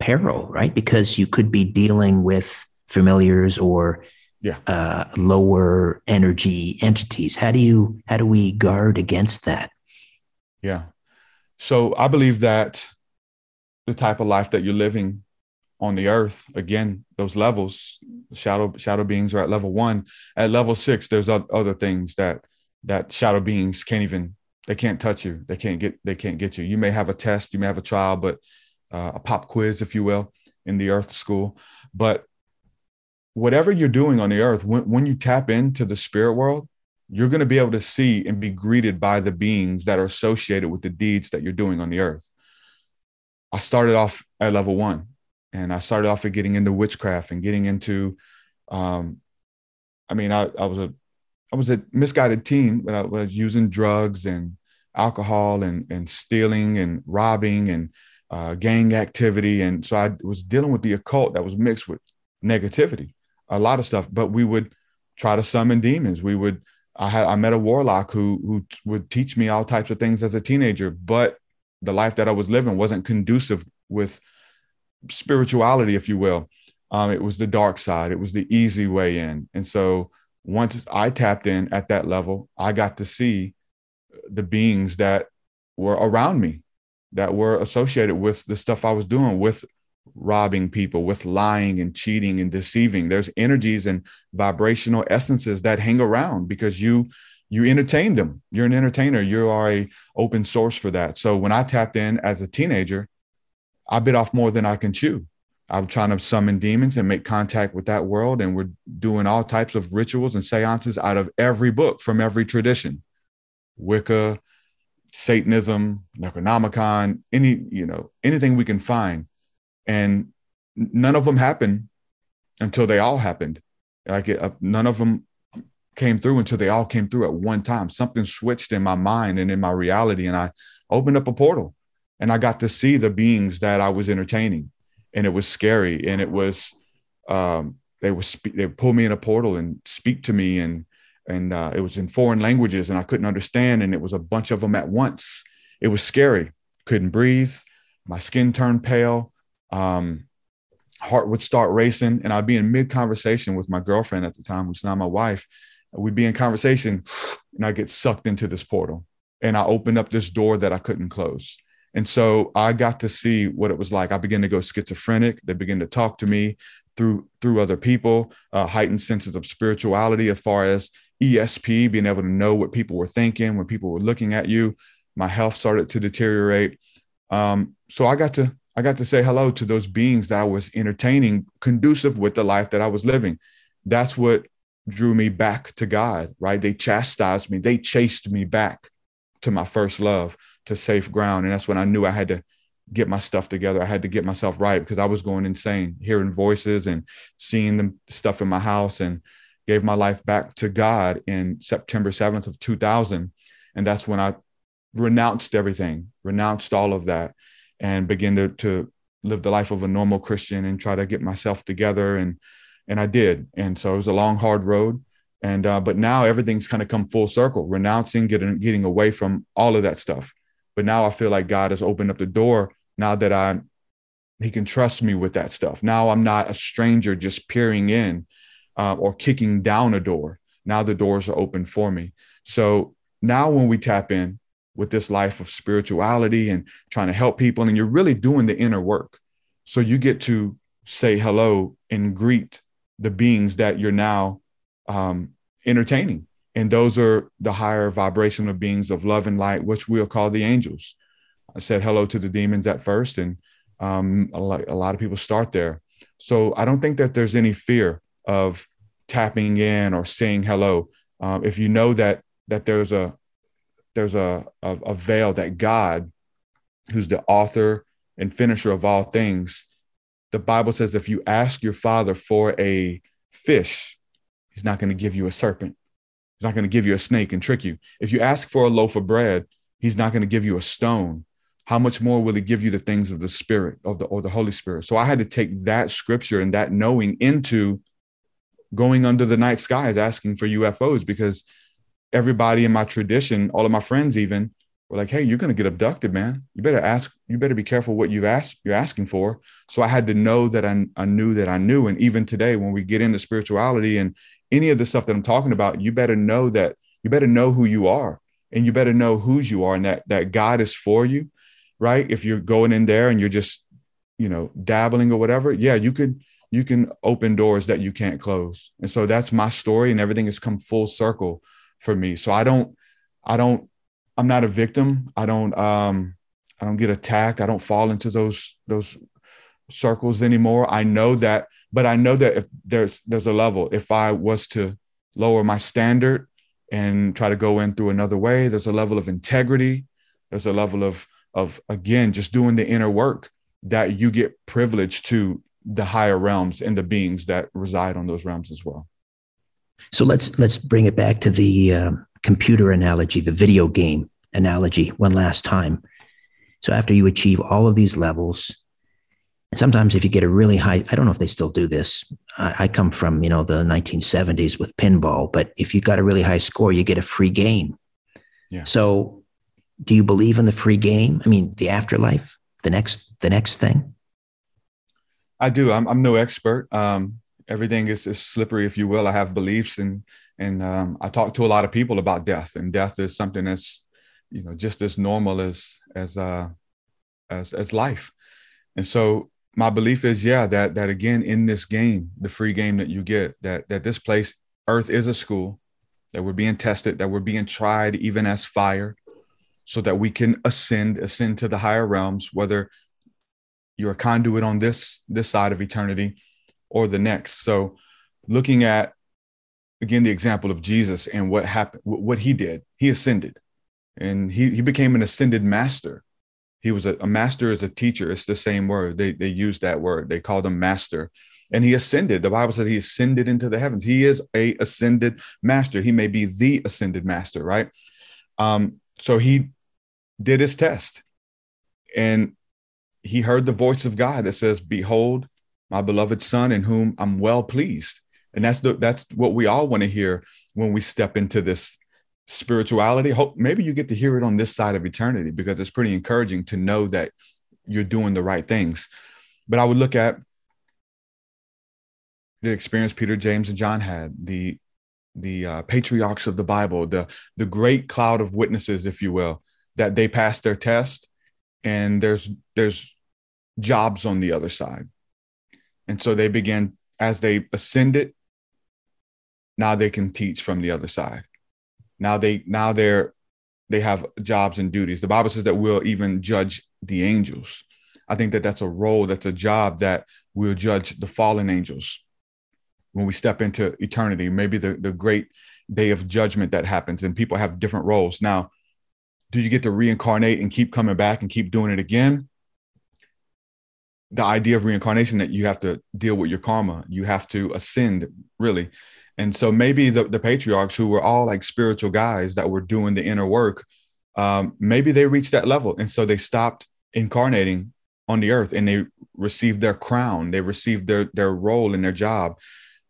peril, right? Because you could be dealing with familiars or yeah. uh, lower energy entities. How do you how do we guard against that? Yeah. So I believe that the type of life that you're living on the earth, again, those levels, shadow shadow beings are at level one. At level six, there's other things that that shadow beings can't even they can't touch you. They can't get they can't get you. You may have a test, you may have a trial, but uh, a pop quiz, if you will, in the Earth School. But whatever you're doing on the Earth, when, when you tap into the spirit world, you're going to be able to see and be greeted by the beings that are associated with the deeds that you're doing on the Earth. I started off at level one, and I started off at getting into witchcraft and getting into, um, I mean, I, I was a I was a misguided teen, but I was using drugs and alcohol and and stealing and robbing and uh, gang activity. And so I was dealing with the occult that was mixed with negativity, a lot of stuff. But we would try to summon demons. We would, I had, I met a warlock who, who would teach me all types of things as a teenager, but the life that I was living wasn't conducive with spirituality, if you will. Um, it was the dark side. It was the easy way in. And so once I tapped in at that level, I got to see the beings that were around me, that were associated with the stuff I was doing, with robbing people, with lying and cheating and deceiving. There's energies and vibrational essences that hang around because you you entertain them. You're an entertainer. You are a open source for that. So when I tapped in as a teenager, I bit off more than I can chew. I'm trying to summon demons and make contact with that world. And we're doing all types of rituals and seances out of every book from every tradition Wicca, Satanism, Necronomicon, any, you know, anything we can find. And none of them happened until they all happened. Like uh, none of them came through until they all came through at one time. Something switched in my mind and in my reality. And I opened up a portal and I got to see the beings that I was entertaining and it was scary and it was um, they was spe- they pull me in a portal and speak to me and and uh, it was in foreign languages and I couldn't understand and it was a bunch of them at once. It was scary. Couldn't breathe. My skin turned pale. Um, heart would start racing and I'd be in mid conversation with my girlfriend at the time, who's now my wife. We'd be in conversation <sighs> and I get sucked into this portal and I opened up this door that I couldn't close. And so I got to see what it was like. I began to go schizophrenic. They began to talk to me through through other people, uh, heightened senses of spirituality as far as ESP, being able to know what people were thinking when people were looking at you. My health started to deteriorate. Um, so I got to I got to say hello to those beings that I was entertaining, conducive with the life that I was living. That's what drew me back to God, right? They chastised me, they chased me back to my first love to safe ground. And that's when I knew I had to get my stuff together. I had to get myself right because I was going insane, hearing voices and seeing the stuff in my house and gave my life back to God in September 7th of 2000. And that's when I renounced everything, renounced all of that and began to, to live the life of a normal Christian and try to get myself together. And, and I did. And so it was a long, hard road and uh, but now everything's kind of come full circle renouncing getting getting away from all of that stuff but now i feel like god has opened up the door now that i he can trust me with that stuff now i'm not a stranger just peering in uh, or kicking down a door now the doors are open for me so now when we tap in with this life of spirituality and trying to help people and you're really doing the inner work so you get to say hello and greet the beings that you're now um, entertaining. And those are the higher vibrational beings of love and light, which we'll call the angels. I said hello to the demons at first, and um, a, lot, a lot of people start there. So I don't think that there's any fear of tapping in or saying hello. Um, if you know that that there's a there's a, a, a veil that God, who's the author and finisher of all things, the Bible says if you ask your father for a fish, He's not going to give you a serpent. He's not going to give you a snake and trick you. If you ask for a loaf of bread, he's not going to give you a stone. How much more will he give you the things of the Spirit of the or the Holy Spirit? So I had to take that scripture and that knowing into going under the night skies asking for UFOs because everybody in my tradition, all of my friends even, were like, "Hey, you're going to get abducted, man. You better ask. You better be careful what you ask. You're asking for." So I had to know that I, I knew that I knew. And even today, when we get into spirituality and any of the stuff that I'm talking about, you better know that you better know who you are, and you better know whose you are, and that that God is for you, right? If you're going in there and you're just, you know, dabbling or whatever, yeah, you could you can open doors that you can't close. And so that's my story, and everything has come full circle for me. So I don't I don't I'm not a victim. I don't um I don't get attacked. I don't fall into those those circles anymore. I know that, but I know that if there's there's a level, if I was to lower my standard and try to go in through another way, there's a level of integrity. There's a level of of again just doing the inner work that you get privileged to the higher realms and the beings that reside on those realms as well. So let's let's bring it back to the uh, computer analogy, the video game analogy, one last time. So after you achieve all of these levels, and sometimes if you get a really high, I don't know if they still do this. I, I come from, you know, the 1970s with pinball, but if you got a really high score, you get a free game. Yeah. So do you believe in the free game? I mean, the afterlife, the next, the next thing? I do. I'm, I'm no expert. Um, everything is, is slippery, if you will. I have beliefs and, and um, I talk to a lot of people about death and death is something that's, you know, just as normal as, as, uh, as, as life. And so my belief is, yeah, that, that again, in this game, the free game that you get, that, that this place, earth is a school, that we're being tested, that we're being tried even as fire, so that we can ascend, ascend to the higher realms, whether you're a conduit on this this side of eternity or the next. So looking at again the example of Jesus and what happened, what he did, he ascended and he, he became an ascended master. He was a, a master as a teacher. It's the same word. They they use that word. They called him master and he ascended. The Bible says he ascended into the heavens. He is a ascended master. He may be the ascended master, right? Um, so he did his test, and he heard the voice of God that says, "Behold, my beloved Son, in whom I'm well pleased." And that's the that's what we all want to hear when we step into this spirituality. Hope maybe you get to hear it on this side of eternity because it's pretty encouraging to know that you're doing the right things. But I would look at the experience Peter, James, and John had, the the uh, patriarchs of the Bible, the the great cloud of witnesses, if you will, that they passed their test, and there's there's jobs on the other side, and so they begin as they ascended. Now they can teach from the other side. Now they now they're they have jobs and duties. The Bible says that we'll even judge the angels. I think that that's a role, that's a job that we'll judge the fallen angels when we step into eternity, maybe the, the great day of judgment that happens and people have different roles. Now, do you get to reincarnate and keep coming back and keep doing it again? The idea of reincarnation that you have to deal with your karma, you have to ascend, really. And so maybe the, the patriarchs who were all like spiritual guys that were doing the inner work, um, maybe they reached that level. And so they stopped incarnating on the earth and they received their crown, they received their, their role in their job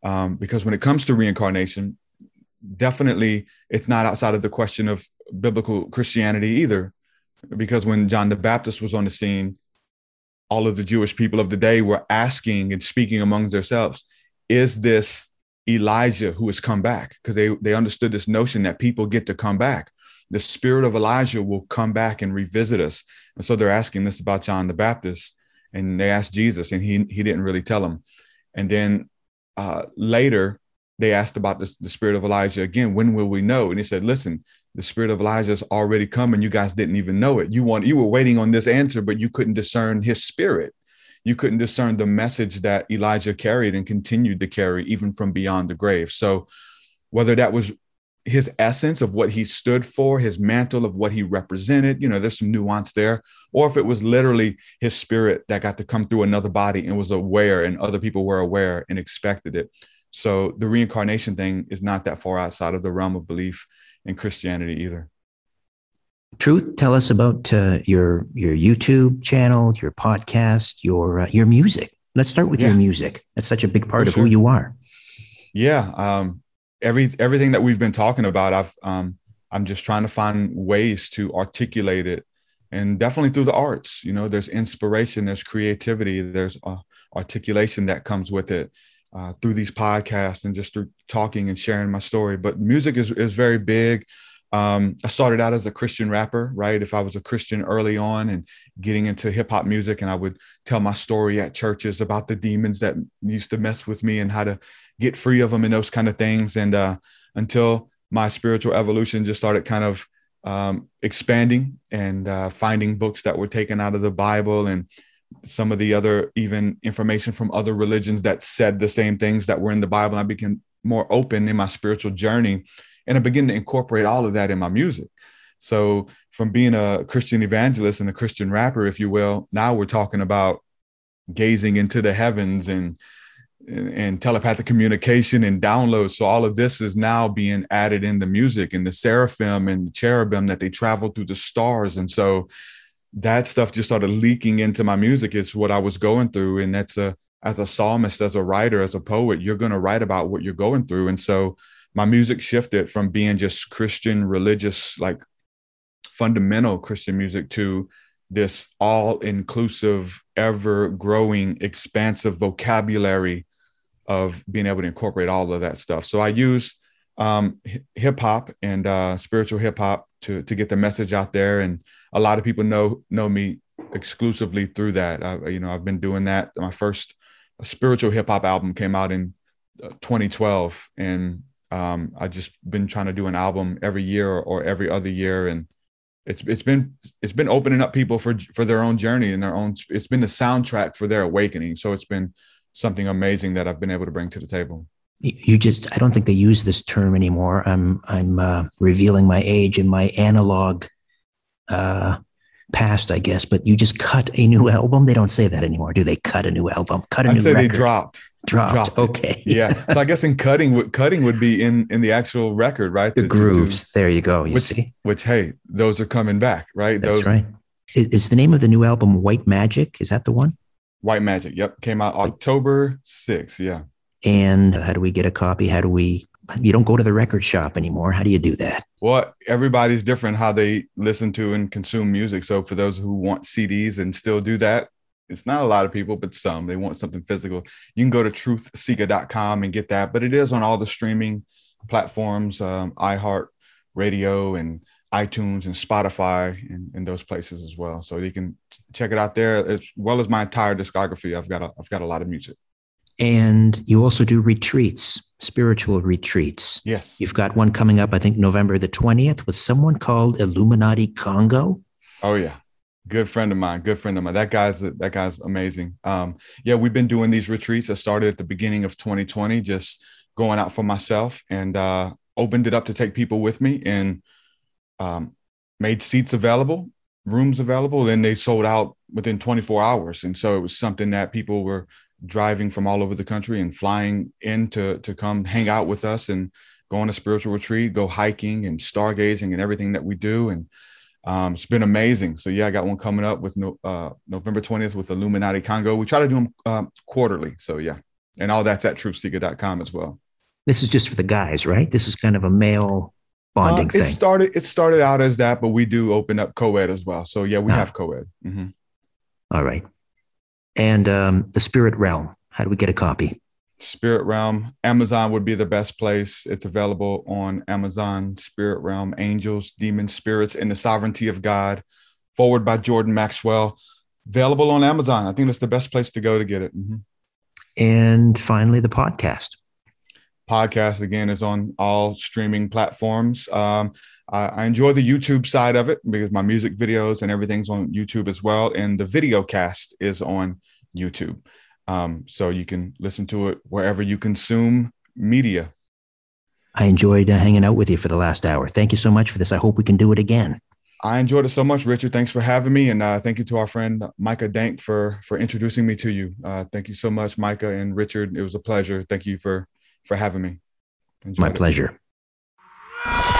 um, because when it comes to reincarnation, definitely it's not outside of the question of biblical Christianity either. Because when John the Baptist was on the scene, all of the Jewish people of the day were asking and speaking among themselves, is this Elijah who has come back? Because they, they understood this notion that people get to come back. The spirit of Elijah will come back and revisit us. And so they're asking this about John the Baptist. And they asked Jesus, and he, he didn't really tell them. And then uh, later they asked about this, the spirit of Elijah again. When will we know? And he said, "Listen, the spirit of Elijah has already come, and you guys didn't even know it. You want you were waiting on this answer, but you couldn't discern his spirit. You couldn't discern the message that Elijah carried and continued to carry, even from beyond the grave. So, whether that was his essence of what he stood for, his mantle of what he represented. You know, there's some nuance there. Or if it was literally his spirit that got to come through another body and was aware, and other people were aware and expected it. So the reincarnation thing is not that far outside of the realm of belief in Christianity either. Truth, tell us about uh, your your YouTube channel, your podcast, your uh, your music. Let's start with yeah. your music. That's such a big part For of sure. who you are. Yeah, um, every everything that we've been talking about, I've um, I'm just trying to find ways to articulate it, and definitely through the arts. You know, there's inspiration, there's creativity, there's uh, articulation that comes with it uh, through these podcasts and just through talking and sharing my story. But music is is very big. Um, I started out as a Christian rapper, right? If I was a Christian early on and getting into hip hop music, and I would tell my story at churches about the demons that used to mess with me and how to get free of them and those kind of things. And uh, until my spiritual evolution just started kind of um, expanding and uh, finding books that were taken out of the Bible and some of the other even information from other religions that said the same things that were in the Bible. I became more open in my spiritual journey and I begin to incorporate all of that in my music. So from being a Christian evangelist and a Christian rapper, if you will, now we're talking about gazing into the heavens and and, and telepathic communication and downloads. So all of this is now being added in the music and the seraphim and the cherubim that they travel through the stars. And so that stuff just started leaking into my music. It's what I was going through. And that's a, as a psalmist, as a writer, as a poet, you're going to write about what you're going through. And so my music shifted from being just Christian, religious, like fundamental Christian music to this all inclusive, ever growing, expansive vocabulary of being able to incorporate all of that stuff. So I use um, hip hop and uh, spiritual hip hop to to get the message out there, and a lot of people know know me exclusively through that. I, you know, I've been doing that. My first spiritual hip hop album came out in uh, 2012, and um, I just been trying to do an album every year or, or every other year, and it's it's been it's been opening up people for for their own journey and their own it's been the soundtrack for their awakening so it's been something amazing that i've been able to bring to the table you just i don't think they use this term anymore i'm i'm uh, revealing my age and my analog uh, past i guess but you just cut a new album? They don't say that anymore do they? Cut a new album cut a I'd new say record. they dropped dropped, dropped okay. Yeah so i <laughs> guess in cutting would cutting would be in in the actual record right? The grooves. There you go you which see. which hey those are coming back right? That's those right. Is, is the name of the new album white magic? Is that the one? White magic yep came out october 6th yeah. And how do we get a copy? How do we you don't go to the record shop anymore. How do you do that? Well everybody's different how they listen to and consume music. So for those who want cds and still do that it's not a lot of people but some they want something physical. You can go to truthseekah.com and get that but it is on all the streaming platforms um, iheart radio and itunes and spotify and, and those places as well. So you can check it out there. As well as my entire discography i've got a, i've got a lot of music and you also do retreats spiritual retreats yes you've got one coming up i think november the 20th with someone called illuminati congo Oh yeah. Good friend of mine. Good friend of mine. That guy's that guy's amazing. Um, yeah, we've been doing these retreats. I started at the beginning of 2020, just going out for myself and uh, opened it up to take people with me and um, made seats available, rooms available. Then they sold out within 24 hours. And so it was something that people were driving from all over the country and flying in to, to come hang out with us and go on a spiritual retreat, go hiking and stargazing and everything that we do. And um, it's been amazing. So yeah, I got one coming up with no, uh, November 20th with Illuminati Congo. We try to do them um, quarterly. So yeah, and all that's at truthseekah.com as well. this is just for the guys right this is kind of a male bonding Uh, it thing started it started out as that, but we do open up co-ed as well. So yeah, we Ah. have co-ed. Mhm. all right and um, the spirit realm how do we get a copy Spirit Realm, Amazon would be the best place. It's available on Amazon. Spirit Realm, Angels, Demons, Spirits, and the Sovereignty of God. Foreword by Jordan Maxwell. Available on Amazon. I think that's the best place to go to get it. Mhm. and finally the podcast podcast again is on all streaming platforms um, I, I enjoy the youtube side of it because my music videos and everything's on youtube as well and the video cast is on youtube. Um, so you can listen to it wherever you consume media. I enjoyed uh, hanging out with you for the last hour. Thank you so much for this. I hope we can do it again. I enjoyed it so much richard. Thanks for having me and uh, thank you to our friend micah dank for for introducing me to you. Uh, thank you so much micah and richard. It was a pleasure. Thank you for for having me. Enjoyed my it.